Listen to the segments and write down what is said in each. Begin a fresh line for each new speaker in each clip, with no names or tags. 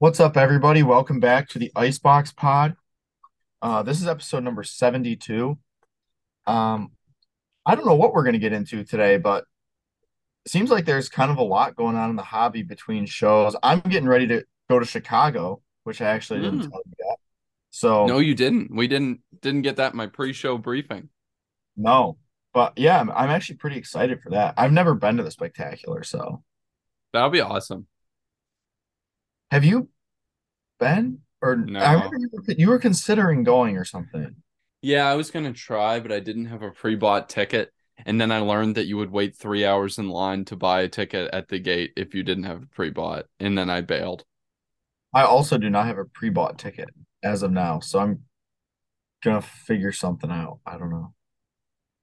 What's up, everybody? Welcome back to the Icebox Pod. Uh, this is episode number 72. Um, I don't know what we're going to get into today, but it seems like there's kind of a lot going on in the hobby between shows. I'm getting ready to go to Chicago, which I actually didn't
Mm.
tell you yet. So,
No, you didn't. We didn't didn't get that in my pre-show briefing.
no, but yeah, I'm, I'm actually pretty excited for that. I've never been to the Spectacular, so
That'll be awesome.
Have you been? Or
No.
I remember you were, you were considering going or something.
Yeah, I was gonna try, but I didn't have a pre-bought ticket. And then I learned that you would wait three hours in line to buy a ticket at the gate if you didn't have a pre-bought. And then I bailed.
I also do not have a pre-bought ticket as of now, so I'm gonna figure something out. I don't know.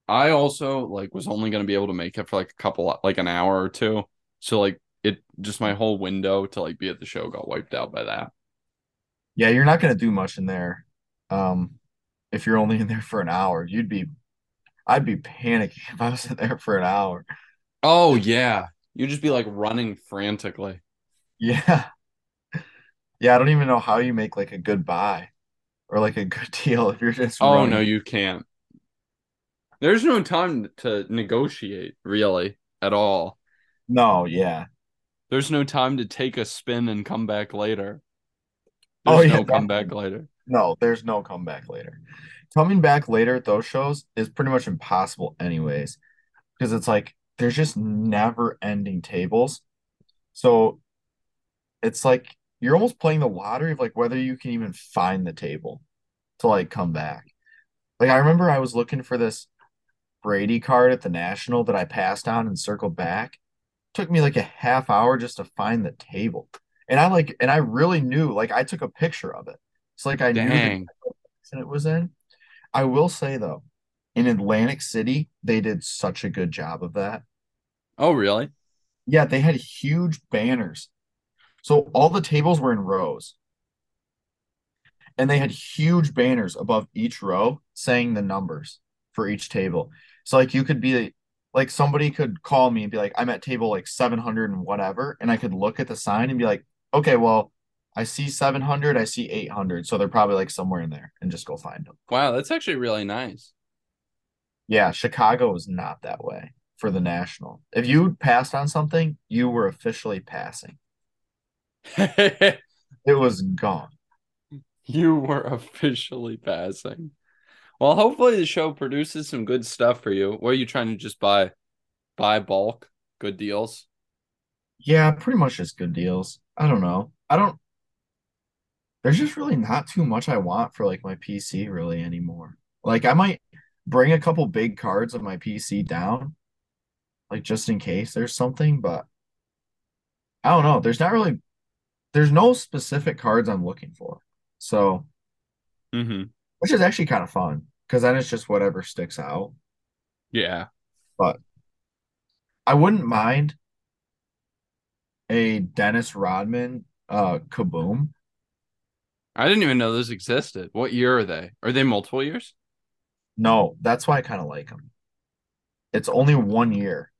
I also like was only gonna be able to make it for like a couple like an hour or two. So like it just my whole window to like be at the show got wiped out by that.
Yeah, you're not gonna do much in there. Um, if you're only in there for an hour, you'd be, I'd be panicking if I was in there for an hour.
Oh yeah. You'd just be like running frantically.
Yeah, yeah. I don't even know how you make like a good buy or like a good deal if you're just
Oh
running.
no, you can't. There's no time to negotiate, really, at all.
No, yeah.
There's no time to take a spin and come back later.
Oh,
There's
yeah,
no comeback later.
No, there's no comeback later. Coming back later at those shows is pretty much impossible anyways, because it's like there's just never ending tables. So it's like you're almost playing the lottery of like whether you can even find the table to like come back. Like I remember I was looking for this Brady card at the National that I passed on and circled back. Took me like a half hour just to find the table. And I like and I really knew like I took a picture of it. It's like I knew the
Dang.
direction it was in. I will say though, in Atlantic City, they did such a good job of that.
Oh, really?
Yeah, they had huge banners. So all the tables were in rows. And they had huge banners above each row saying the numbers for each table. So like you could be like somebody could call me and be like, I'm at table like 700 and whatever. And I could look at the sign and be like, okay, well, I see 700, I see 800. So they're probably like somewhere in there and just go find them.
Wow, that's actually really nice.
Yeah, Chicago is not that way for the national. If you passed on something, you were officially passing. It was gone.
You were officially passing. Well, hopefully the show produces some good stuff for you. What are you trying to just buy? Buy bulk, good deals.
Yeah, pretty much just good deals. I don't know. I don't, there's just really not too much I want for like my PC really anymore. Like I might bring a couple big cards of my PC down, like just in case there's something, but I don't know. There's not really, there's no specific cards I'm looking for. So,
Mm-hmm.
Which is actually kind of fun because then it's just whatever sticks out.
Yeah.
But I wouldn't mind a Dennis Rodman uh kaboom.
I didn't even know those existed. What year are they? Are they multiple years?
No, that's why I kind of like them. It's only one year,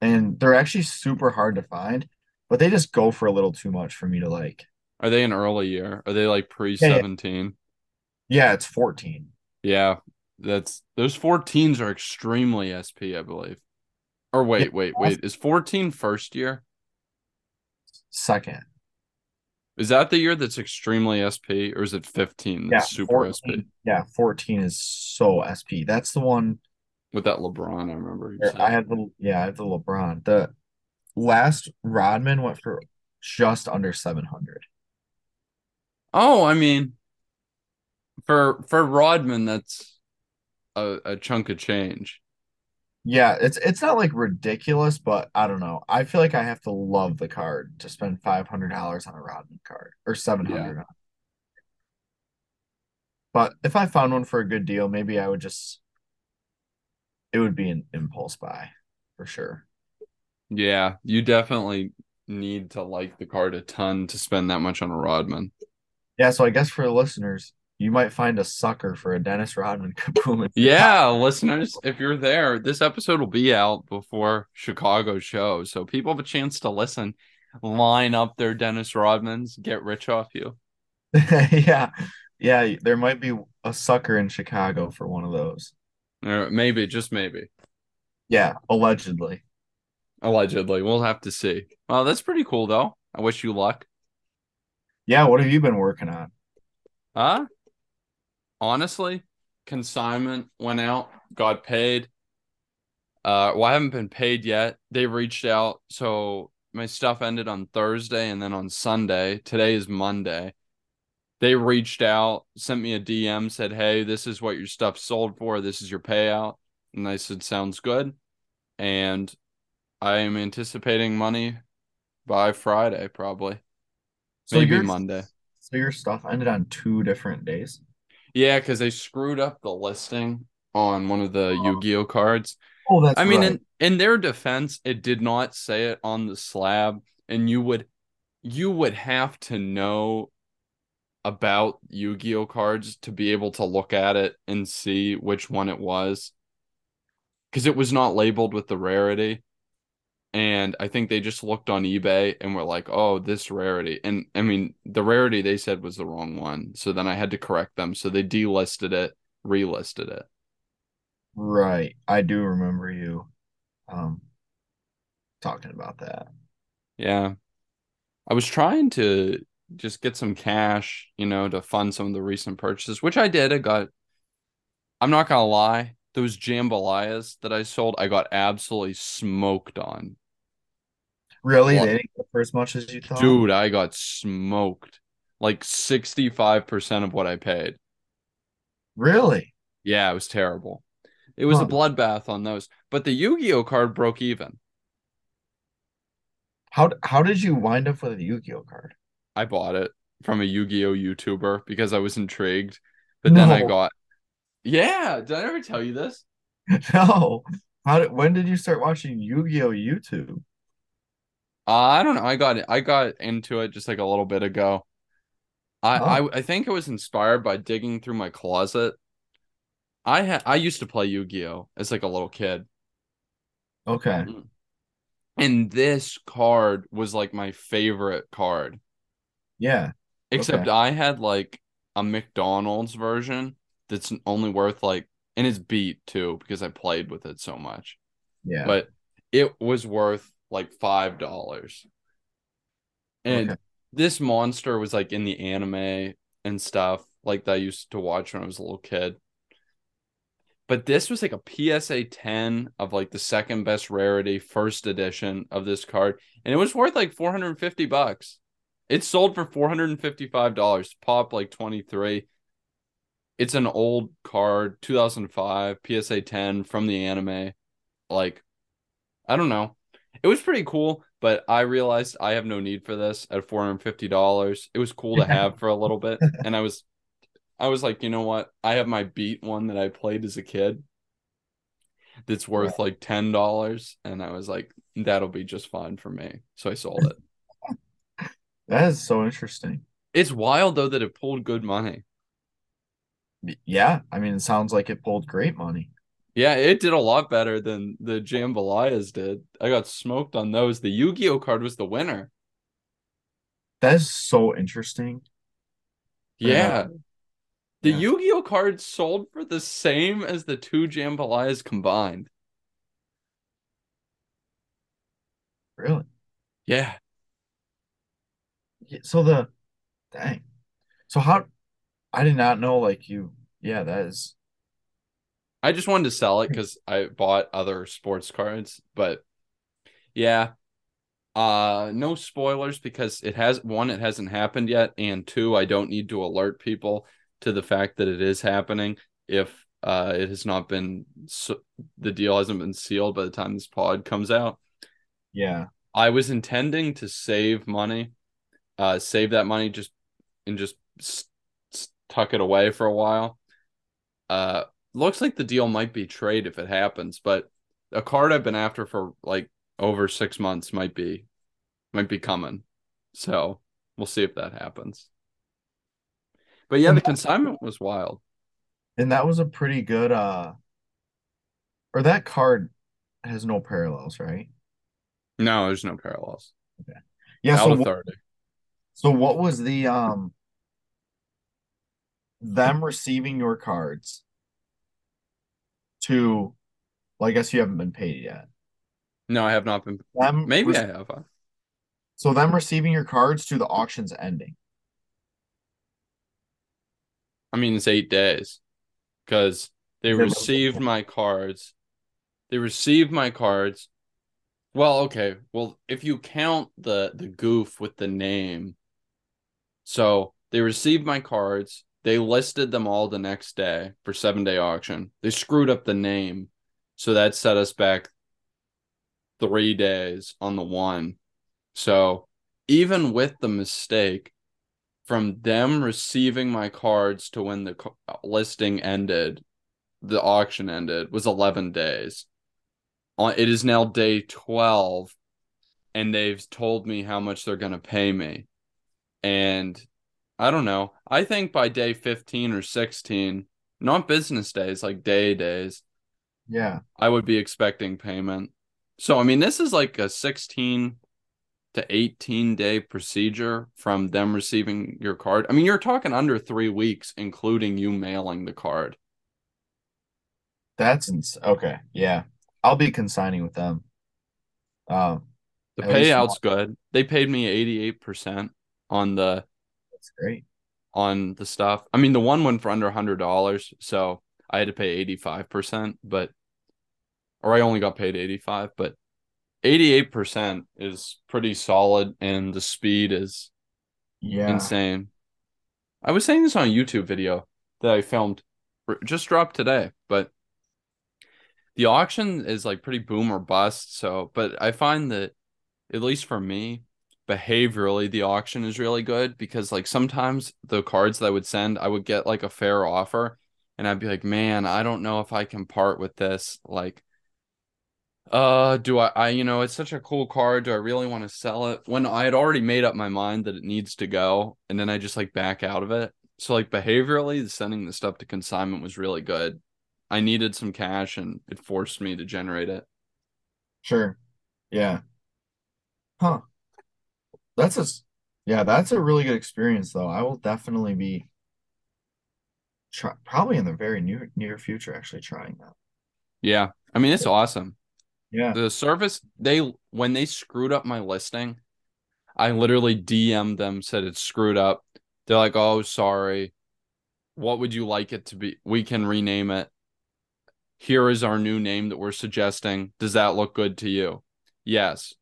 and they're actually super hard to find, but they just go for a little too much for me to like.
Are they an early year? Are they like pre
Yeah, yeah. It's 14.
Yeah, that's those 14s are extremely SP, I believe. Or wait, wait, wait. Is 14 first year?
Second.
Is that the year that's extremely SP, or is it 15
Yeah,
super
14.
SP?
Yeah, 14 is so SP. That's the one
With that LeBron, I remember.
I had the yeah, I have the LeBron. The last Rodman went for just under 700.
Oh, I mean, for for Rodman, that's a, a chunk of change.
Yeah, it's it's not like ridiculous, but I don't know. I feel like I have to love the card to spend five hundred dollars on a Rodman card or seven hundred. on But if I found one for a good deal, maybe I would just it would be an impulse buy for sure.
Yeah, you definitely need to like the card a ton to spend that much on a Rodman.
Yeah, so I guess for the listeners, you might find a sucker for a Dennis Rodman kaboom.
Yeah, listeners, if you're there, this episode will be out before Chicago show, so people have a chance to listen line up their Dennis Rodmans, get rich off you.
Yeah. Yeah, there might be a sucker in Chicago for one of those.
Or maybe, just maybe.
Yeah, allegedly.
Allegedly. We'll have to see. Well, that's pretty cool though. I wish you luck.
Yeah, what have you been working on?
Huh? Honestly, consignment went out, got paid. Uh, well, I haven't been paid yet. They reached out, so my stuff ended on Thursday and then on Sunday. Today is Monday. They reached out, sent me a DM, said, Hey, this is what your stuff sold for. This is your payout. And I said, Sounds good. And I am anticipating money by Friday, probably.
So
Maybe
your
Monday.
so your stuff ended on two different days.
Yeah, because they screwed up the listing on one of the
Oh.
Yu-Gi-Oh cards.
Oh, that's
I mean,
right.
in, in their defense, it did not say it on the slab, and you would you would have to know about Yu-Gi-Oh cards to be able to look at it and see which one it was. Because it was not labeled with the rarity. And I think they just looked on eBay and were like, oh, this rarity. And I mean, the rarity they said was the wrong one. So then I had to correct them. So they delisted it, relisted it.
Right. I do remember you um talking about that.
Yeah. I was trying to just get some cash, you know, to fund some of the recent purchases, which I did. I got, I'm not gonna lie, those jambalayas that I sold, I got absolutely smoked on.
Really?
What?
They didn't go for as much as you thought?
Dude, I got smoked. Like 65% of what I paid.
Really?
Yeah, it was terrible. It was a bloodbath on those. But the Yu-Gi-Oh card broke even.
How how did you wind up with a Yu-Gi-Oh card?
I bought it from a Yu-Gi-Oh YouTuber because I was intrigued. But then I got Yeah, did I ever tell you this?
No. How did when did you start watching Yu-Gi-Oh YouTube?
Uh, I don't know. I got I got into it just like a little bit ago. I,
Oh.
I I think it was inspired by digging through my closet. I had I used to play Yu-Gi-Oh as like a little kid.
Okay.
And this card was like my favorite card.
Yeah.
Except
Okay.
I had like a McDonald's version that's only worth like and it's beat too because I played with it so much.
Yeah.
But it was worth like five dollars. And
Okay.
this monster was like in the anime and stuff like that I used to watch when I was a little kid. But this was like a PSA 10 of like the second best rarity, first edition of this card. And it was worth like 450 bucks. It sold for $455, pop like 23. It's an old card, 2005, PSA 10 from the anime. Like, I don't know. It was pretty cool, but I realized I have no need for this at $450. It was cool to have for a little bit. And I was I was like, you know what? I have my beat one that I played as a kid that's worth like ten dollars. And I was like, that'll be just fine for me. So I sold it.
That is so interesting.
It's wild though that it pulled good money.
Yeah, I mean, it sounds like it pulled great money.
Yeah, it did a lot better than the Jambalayas did. I got smoked on those. The Yu-Gi-Oh card was the winner.
That is so interesting.
Yeah. The
Yeah.
Yu-Gi-Oh cards sold for the same as the two Jambalayas combined.
Really?
Yeah.
Yeah, So the dang. So how I did not know like you yeah, that is
I just wanted to sell it because I bought other sports cards, but yeah. Uh no spoilers because it has one, it hasn't happened yet, and two, I don't need to alert people to the fact that it is happening if uh it has not been so, the deal hasn't been sealed by the time this pod comes out.
yeah.
I was intending to save money, uh save that money just and just s- s- tuck it away for a while. Uh looks like the deal might be trade if it happens, but a card I've been after for like over 6 months might be might be coming. So, we'll see if that happens. But yeah, the consignment was wild.
And that was a pretty good uh or that card has no parallels, right?
No, there's no parallels. Okay.
Yeah,
out
so
of
wh-
30.
so what was the um them receiving your cards to well, I guess you haven't been paid yet.
No, I have not been.
Them
Maybe I have.
so them receiving your cards to the auction's ending.
I mean, it's eight days because they received my cards. They received my cards. Well, okay. Well, if you count the the goof with the name, so they received my cards. They listed them all the next day for seven day auction. They screwed up the name, so that set us back three days on the one. So even with the mistake, from them receiving my cards to when the listing ended, the auction ended was 11 days. It is now day 12 and they've told me how much they're going to pay me. And I don't know. I think by day 15 or 16, not business days, like day days,
Yeah.
I would be expecting payment. So I mean, this is like a 16 to 18 day procedure from them receiving your card. I mean, you're talking under 3 weeks including you mailing the card.
That's ins- okay. Yeah. I'll be consigning with them. Um,
The payout's good. They paid me 88% on the
that's great.
on the stuff. I mean, the one went for under $100, so I had to pay 85%, but or I only got paid 85, but 88% is pretty solid and the speed is
Yeah.
insane. I was saying this on a YouTube video that I filmed just dropped today, but the auction is like pretty boom or bust. So, but I find that at least for me, behaviorally, the auction is really good because like sometimes the cards that I would send, I would get like a fair offer and I'd be like, man, I don't know if I can part with this. Like, uh, do I, I, you know, it's such a cool card. Do I really want to sell it when I had already made up my mind that it needs to go and then I just like back out of it? So, like, behaviorally, sending the stuff to consignment was really good. I needed some cash and it forced me to generate it.
Sure. Yeah. Huh. That's a yeah, that's a really good experience though. I will definitely be try probably in the very near near future actually trying that.
Yeah. I mean, it's awesome.
Yeah.
The service, they, when they screwed up my listing, I literally DM'd them, said it's screwed up. They're like, oh, sorry. What would you like it to be? We can rename it. Here is our new name that we're suggesting. Does that look good to you? Yes.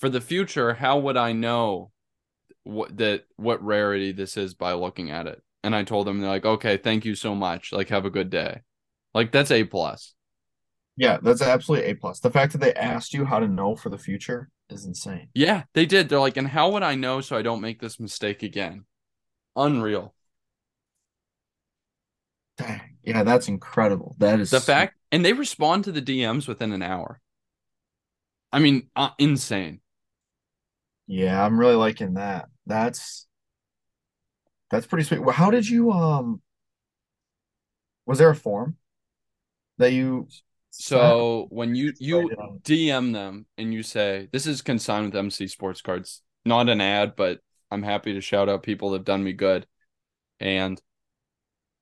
For the future, how would I know what that what rarity this is by looking at it? And I told them they're like, okay, thank you so much. Like, have a good day. Like that's a plus.
Yeah, that's absolutely A plus. The fact that they asked you how to know for the future is insane.
Yeah, they did. They're like, and how would I know so I don't make this mistake again? Unreal.
Dang. Yeah, that's incredible. That is
The fact, and they respond to the DMs within an hour. I mean, uh, insane.
Yeah, I'm really liking that. That's that's pretty sweet. Well, how did you um was there a form that you
So when you you DM them and you say, "This is consigned with MC Sports Cards," not an ad, but I'm happy to shout out people that have done me good. And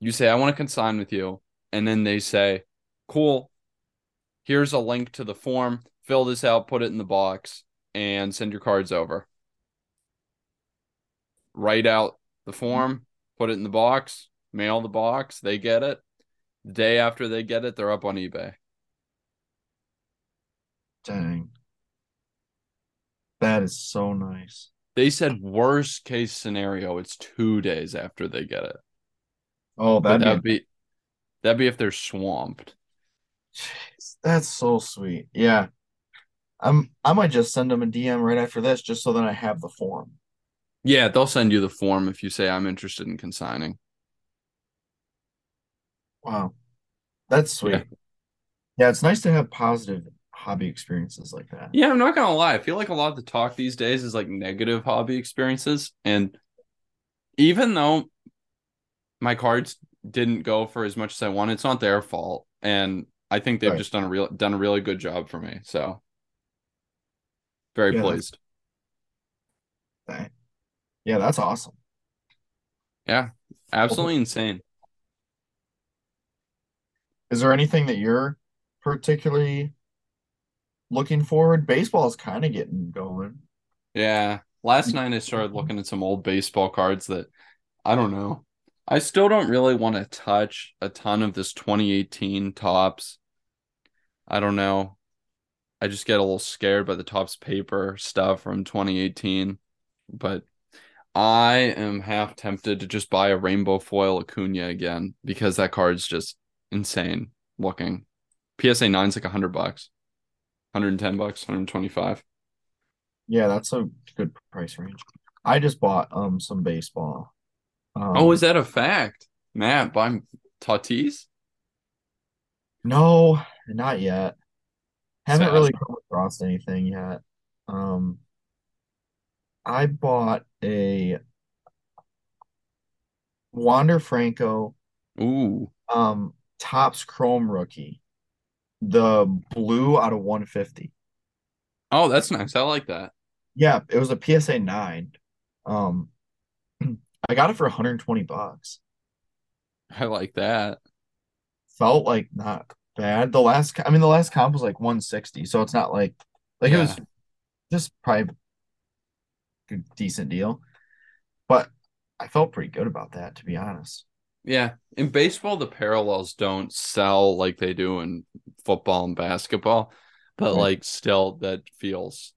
you say, "I want to consign with you," and then they say, "Cool. Here's a link to the form. Fill this out, put it in the box, and send your cards over." Write out the form, put it in the box, mail the box. They get it. The day after they get it, they're up on eBay.
Dang. That is so nice.
They said worst case scenario, it's two days after they get it.
Oh, that'd
that'd
be
be that'd be if they're swamped.
Jeez, that's so sweet. Yeah. I'm I might just send them a DM right after this just so that I have the form.
Yeah, they'll send you the form if you say I'm interested in consigning.
Wow. That's sweet.
Yeah.
Yeah, it's nice to have positive hobby experiences like that.
Yeah, I'm not gonna lie. I feel like a lot of the talk these days is like negative hobby experiences. And even though my cards didn't go for as much as I wanted, it's not their fault. And I think they've
Right.
just done a real done a really good job for me. So very
Yeah,
pleased.
Dang. Yeah, that's awesome.
Yeah, absolutely insane.
Is there anything that you're particularly looking forward? Baseball is kind of getting going.
Yeah. Last mm-hmm. night I started looking at some old baseball cards that I don't know. I still don't really want to touch a ton of this 2018 Topps. I don't know. I just get a little scared by the Topps paper stuff from 2018. But I am half tempted to just buy a rainbow foil Acuna again because that card's just insane looking. PSA 9's like 100 bucks. 110 bucks, 125.
Yeah, that's a good price range. I just bought um some baseball. Um,
oh, is that a fact? Matt, buy Tatis?
No, not yet. Haven't really come across anything yet. Um, I bought a Wander Franco
Ooh.
um Topps Chrome rookie, the blue out of 150.
Oh, that's nice. I like that.
Yeah, it was a PSA 9. Um, I got it for 120 bucks.
I like that.
Felt like not bad. The last, I mean, the last comp was like 160, so it's not like like it was just probably a decent deal. But I felt pretty good about that, to be honest.
Yeah. In baseball, the parallels don't sell like they do in football and basketball, but
Right.
like still that feels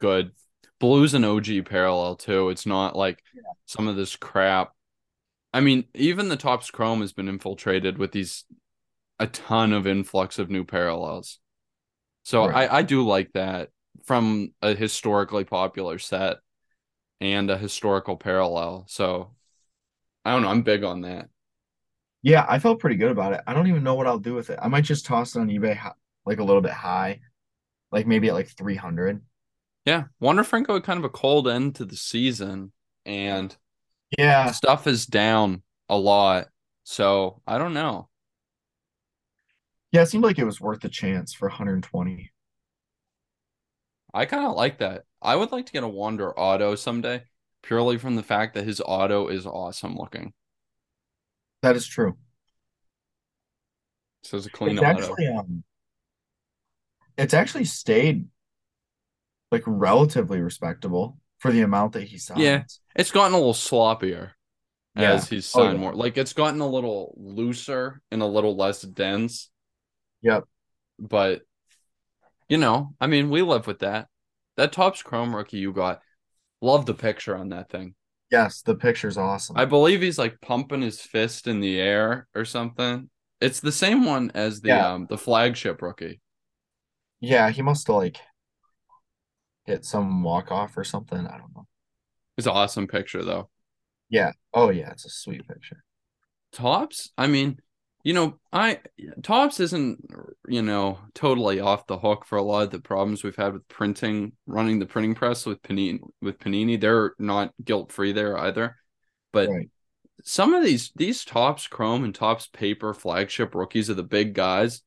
good. Blues an OG parallel too. It's not like some of this crap. I mean, even the Topps Chrome has been infiltrated with these a ton of influx of new parallels. So
Right.
I, I do like that from a historically popular set and a historical parallel. So I don't know. I'm big on that.
Yeah, I felt pretty good about it. I don't even know what I'll do with it. I might just toss it on eBay like a little bit high, like maybe at like 300.
Yeah. Wander Franco had kind of a cold end to the season and
Yeah,
stuff is down a lot. So I don't know.
Yeah, it seemed like it was worth the chance for 120.
I kind of like that. I would like to get a Wander auto someday, purely from the fact that his auto is awesome looking.
That is true.
So it's a clean
It's
auto.
actually um it's actually stayed like relatively respectable for the amount that he signs.
Yeah. It's gotten a little sloppier
Yeah.
as he's
Oh,
signed
yeah.
more. Like it's gotten a little looser and a little less dense.
Yep.
But you know, I mean, we live with that. That Topps Chrome rookie you got, love the picture on that thing.
Yes, the picture's awesome.
I believe he's like pumping his fist in the air or something. It's the same one as the
Yeah.
um the flagship rookie.
Yeah, he must have like hit some walk off or something. I don't know.
It's an awesome picture though.
Yeah. Oh yeah, it's a sweet picture.
Topps, I mean, you know, I Topps isn't, you know, totally off the hook for a lot of the problems we've had with printing, running the printing press with Panini. With Panini, they're not guilt free there either. But
Right.
some of these these Topps Chrome and Topps Paper flagship rookies are the big guys.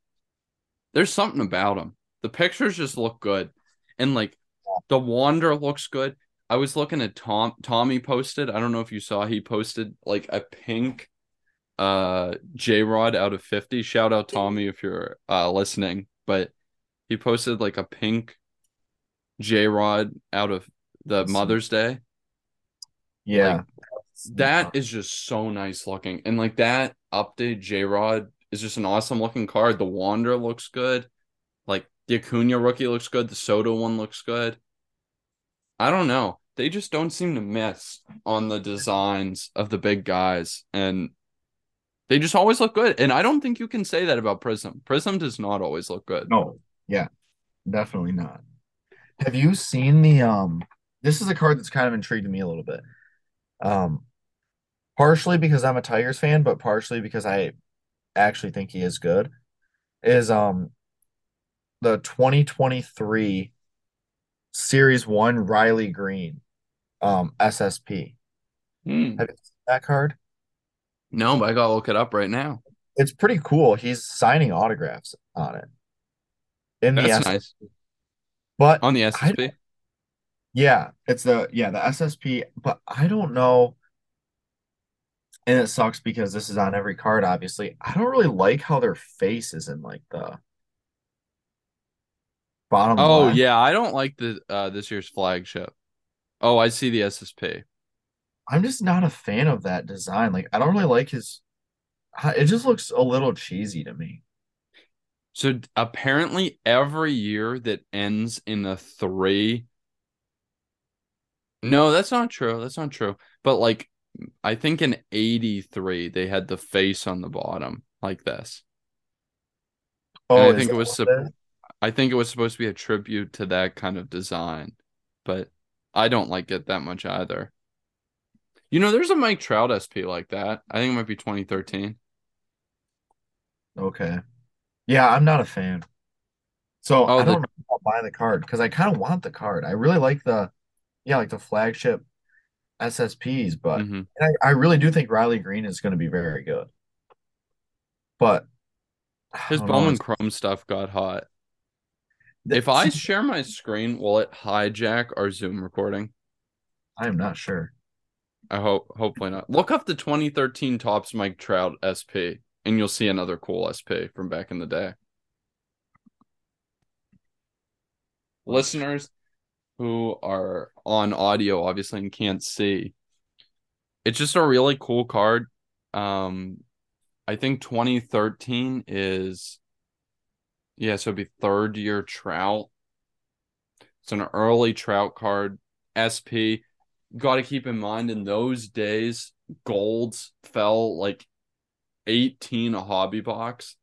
There's something about them. The pictures just look good, and like the Wander looks good. I was looking at Tom. Tommy posted. I don't know if you saw. He posted like a pink uh J Rod out of 50. Shout out Tommy if you're uh listening. But he posted like a pink J Rod out of the. Mother's Day.
Yeah.
That is just so nice looking. And like that update J Rod is just an awesome looking card. The Wander looks good. Like the Acuna rookie looks good. The Soto one looks good. I don't know. They just don't seem to miss on the designs of the big guys. And they just always look good. And I don't think you can say that about Prism. Prism does not always look good.
No. Yeah. Definitely not. Have you seen the um this is a card that's kind of intrigued me a little bit. Um partially because I'm a Tigers fan, but partially because I actually think he is good. Is um the 2023 Series 1 Riley Greene um SSP.
Hmm.
Have you seen that card?
No, but I gotta look it up right now.
It's pretty cool. He's signing autographs on it. In the
That's
S-
nice.
but
On the SSP.
Yeah, it's the yeah, the SSP, but I don't know. And it sucks because this is on every card, obviously. I don't really like how their face is in like the bottom
Oh
left.
yeah, I don't like the uh this year's flagship. Oh, I see the SSP.
I'm just not a fan of that design. Like, I don't really like his. Uh, it just looks a little cheesy to me.
So apparently every year that ends in a three. No, that's not true. That's not true. But like I think in 83 they had the face on the bottom like this. And
Oh,
I think it was I think it was supposed to be a tribute to that kind of design. But I don't like it that much either. You know, there's a Mike Trout SP like that. I think it might be 2013.
Okay. Yeah, I'm not a fan. So
Oh,
I don't I'll buy the card because I kind of want the card. I really like the, yeah, like the flagship SSPs, but
mhm.
I, I really do think Riley Greene is going to be very good. But
his
know.
Bowman Chrome stuff got hot. If I share my screen, will it hijack our Zoom recording?
I am not sure.
I hope hopefully not. Look up the 2013 Topps Mike Trout SP and you'll see another cool SP from back in the day. Listeners who are on audio obviously and can't see. It's just a really cool card. Um I think 2013 is yeah, so it'd be third year Trout. It's an early Trout card. SP. Got to keep in mind in those days, golds fell like 18 a hobby box.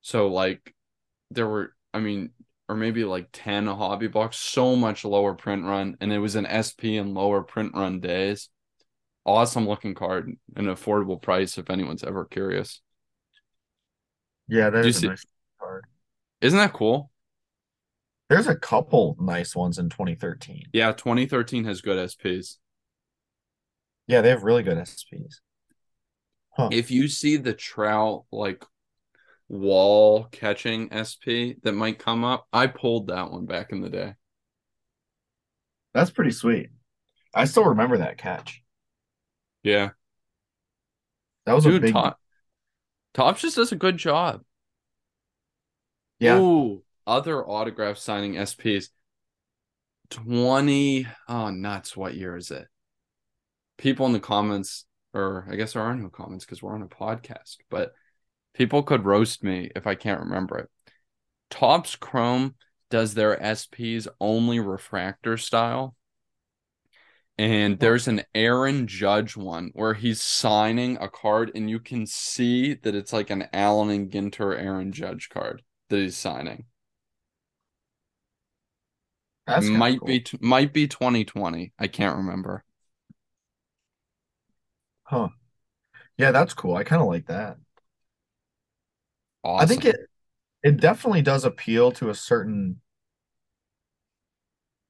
So like there were I mean or maybe like 10 a hobby box, so much lower print run and it was an SP and lower print run days. Awesome looking card, an affordable price if anyone's ever curious.
Yeah, that is a
see
nice card.
Isn't that cool?
There's a couple nice ones in 2013.
Yeah, 2013 has good SPs.
Yeah, they have really good SPs. Huh.
If you see the Trout like wall catching SP that might come up, I pulled that one back in the day.
That's pretty sweet. I still remember that catch.
Yeah.
That was a
Dude,
big
Top Topps just does a good job.
yeah.
Ooh, other autograph signing SPs. 20 oh nuts. What year is it? People in the comments, or I guess there are no comments because we're on a podcast, but people could roast me if I can't remember it. Topps Chrome does their SPs only refractor style. And there's an Aaron Judge one where he's signing a card, and you can see that it's like an Allen and Ginter Aaron Judge card that he's signing.
That's
might
cool.
be might be 2020. I can't remember.
Huh. Yeah, that's cool. I kind of like that. Awesome. I think it it definitely does appeal to a certain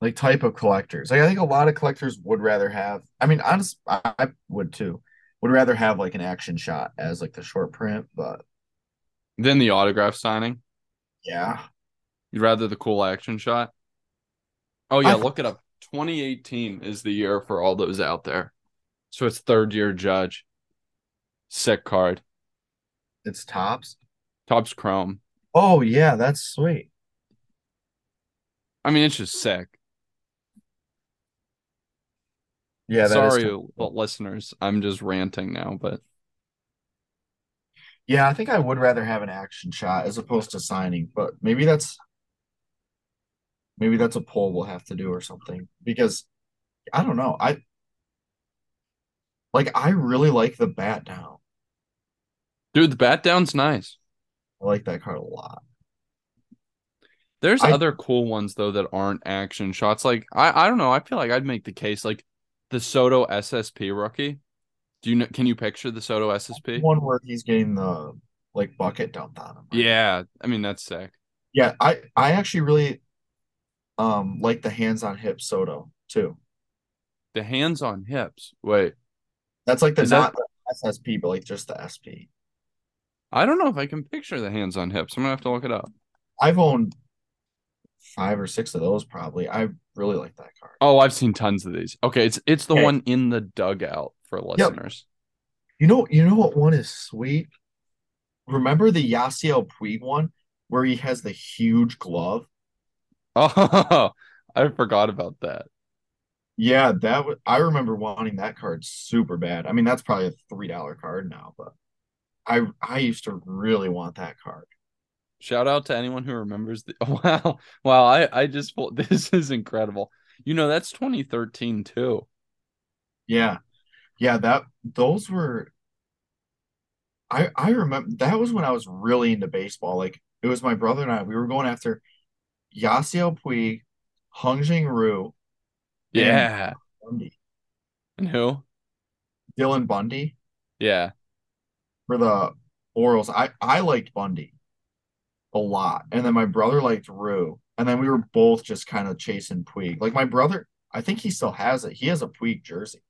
like type of collectors. Like I think a lot of collectors would rather have, I mean, honest, I, I would too, would rather have like an action shot as like the short print, but
Then the autograph signing.
yeah.
You'd rather the cool action shot. Oh
I
yeah,
th-
look it up. 2018 is the year for all those out there. So it's third year Judge. Sick card.
it's Topps.
Topps Chrome.
Oh yeah, that's sweet.
I mean, it's just sick.
Yeah, that is
Sorry,
kinda cool.
listeners. I'm just ranting now, but
Yeah, I think I would rather have an action shot as opposed to signing, but maybe that's maybe that's a poll we'll have to do or something because I don't know. I like I really like the bat down.
dude, the bat down's nice.
I like that card a lot.
There's
I
other cool ones though that aren't action shots. Like I, I don't know. I feel like I'd make the case like the Soto SSP rookie. Do you know? Can you picture the Soto SSP?
one where he's getting the like bucket dumped on him. right?
Yeah, I mean that's sick.
Yeah, I I actually really um like the hands on hip Soto too.
The hands on hips. Wait,
That's like the
is that?
not the SSP, but like just the SP.
I don't know if I can picture the hands on hips. I'm gonna have to look it up.
I've owned five or six of those probably. I really like that card.
Oh, I've seen tons of these. Okay, it's it's the
Okay.
one in the dugout for listeners.
You know, you know what one is sweet? Remember the Yasiel Puig one where he has the huge glove?
Oh, I forgot about that.
Yeah, that was I remember wanting that card super bad. I mean, that's probably a three dollar card now, but I I used to really want that card.
Shout out to anyone who remembers the wow. Wow, I I just this is incredible. You know, that's 2013 too.
Yeah. Yeah, that those were I I remember that was when I was really into baseball. Like it was my brother and I, we were going after Yasiel Puig, Hyun-Jin Ryu, and
Yeah.
Bundy.
And who?
Dylan Bundy
Yeah.
for the Orioles. I I liked Bundy a lot. And then my brother liked Ryu. And then we were both just kind of chasing Puig. Like my brother, I think he still has it. He has a Puig jersey.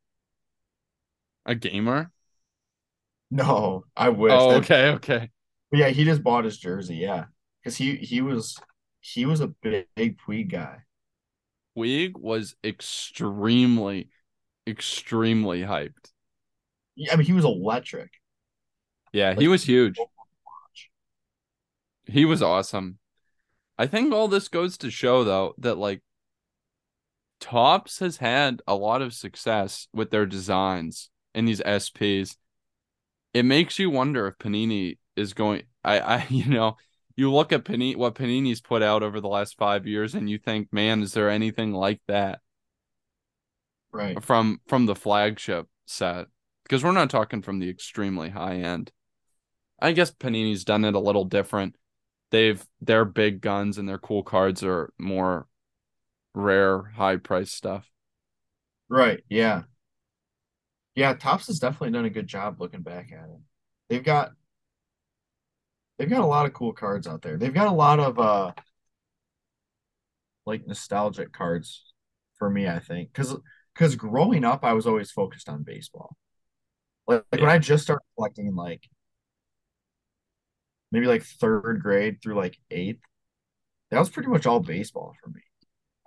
A gamer?
No, I wish.
Oh, okay, okay.
But yeah, he just bought his jersey. Yeah, because he he was he was a big, big Puig guy.
Puig was extremely, extremely hyped.
Yeah, I mean, he was electric.
Yeah, he was huge. He was awesome. I think all this goes to show though that like Topps has had a lot of success with their designs in these SPs. It makes you wonder if Panini is going I I you know, you look at Panini what Panini's put out over the last 5 years and you think, "Man, is there anything like that
Right.
from from the flagship set?" Because we're not talking from the extremely high end. I guess Panini's done it a little different. They've their big guns and their cool cards are more rare, high price stuff.
Right. Yeah. Yeah, Topps has definitely done a good job looking back at it. They've got they've got a lot of cool cards out there. They've got a lot of uh like nostalgic cards for me, I think. Cause because growing up I was always focused on baseball. Like, like when I just started collecting in like maybe like third grade through like eighth, that was pretty much all baseball for me.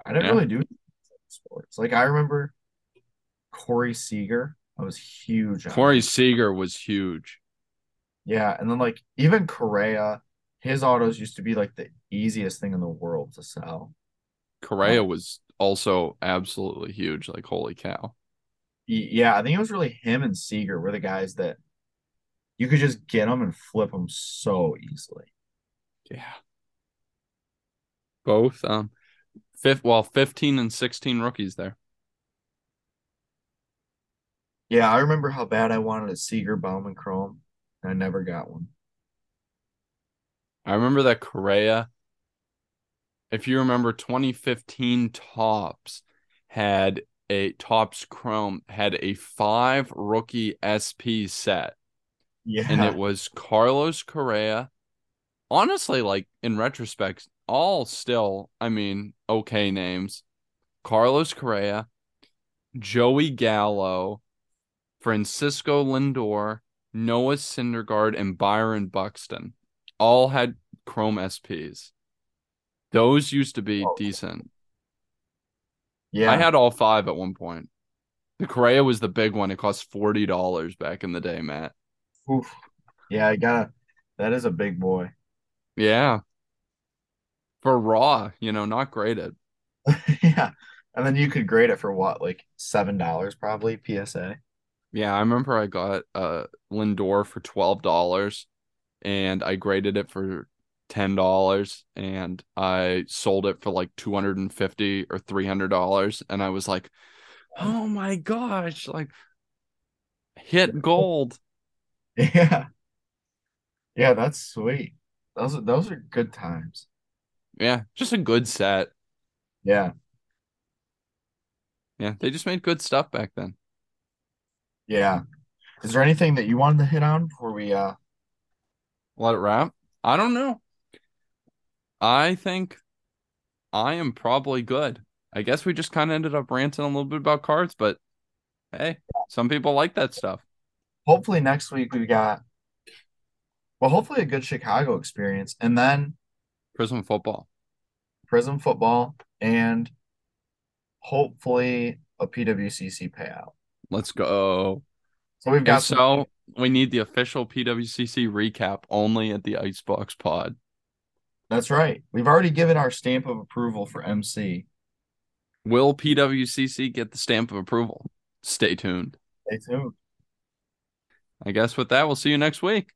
I didn't
Yeah.
really do sports. Like I remember Corey Seager. I was huge
Corey. Seager was huge.
Yeah, and then like even Correa, his autos used to be like the easiest thing in the world to sell.
Correa was also absolutely huge. Like holy cow.
Yeah, I think it was really him and Seager were the guys that you could just get them and flip them so easily.
Yeah. Both um fifth well 15 and 16 rookies there.
Yeah, I remember how bad I wanted a Seager Bowman Chrome. I never got one.
I remember that Correa, if you remember 2015 Topps had a Topps Chrome had a five rookie SP set
Yeah,
and it was Carlos Correa. Honestly, like in retrospect, all still, I mean, okay names. Carlos Correa, Joey Gallo, Francisco Lindor, Noah Syndergaard, and Byron Buxton all had Chrome SPs. Those used to be
Oh.
decent.
yeah,
I had all five at one point. The Correa was the big one. It cost forty dollars back in the day, Matt.
Oof. Yeah, I gotta. That is a big boy.
Yeah. For raw, you know, not graded.
Yeah, and then you could grade it for what, like seven dollars probably PSA.
Yeah, I remember I got uh Lindor for twelve dollars and I graded it for ten dollars and I sold it for like two hundred and fifty or three hundred dollars and I was like, Oh my gosh, like hit gold.
Yeah, yeah, that's sweet. Those are those are good times.
Yeah, just a good set.
Yeah,
Yeah, they just made good stuff back then.
Yeah. Is there anything that you wanted to hit on before we uh
Let it wrap. I don't know. I think I am probably good. I guess we just kind of ended up ranting a little bit about cards, but hey, some people like that stuff.
hopefully next week we got well, hopefully a good Chicago experience and then
Prism football.
Prism football, and hopefully a PWCC payout.
Let's go.
So we've got
so, we need the official PWCC recap only at the Icebox Pod.
That's right. We've already given our stamp of approval for MC.
Will PWCC get the stamp of approval? Stay tuned.
Stay tuned.
I guess with that, we'll see you next week.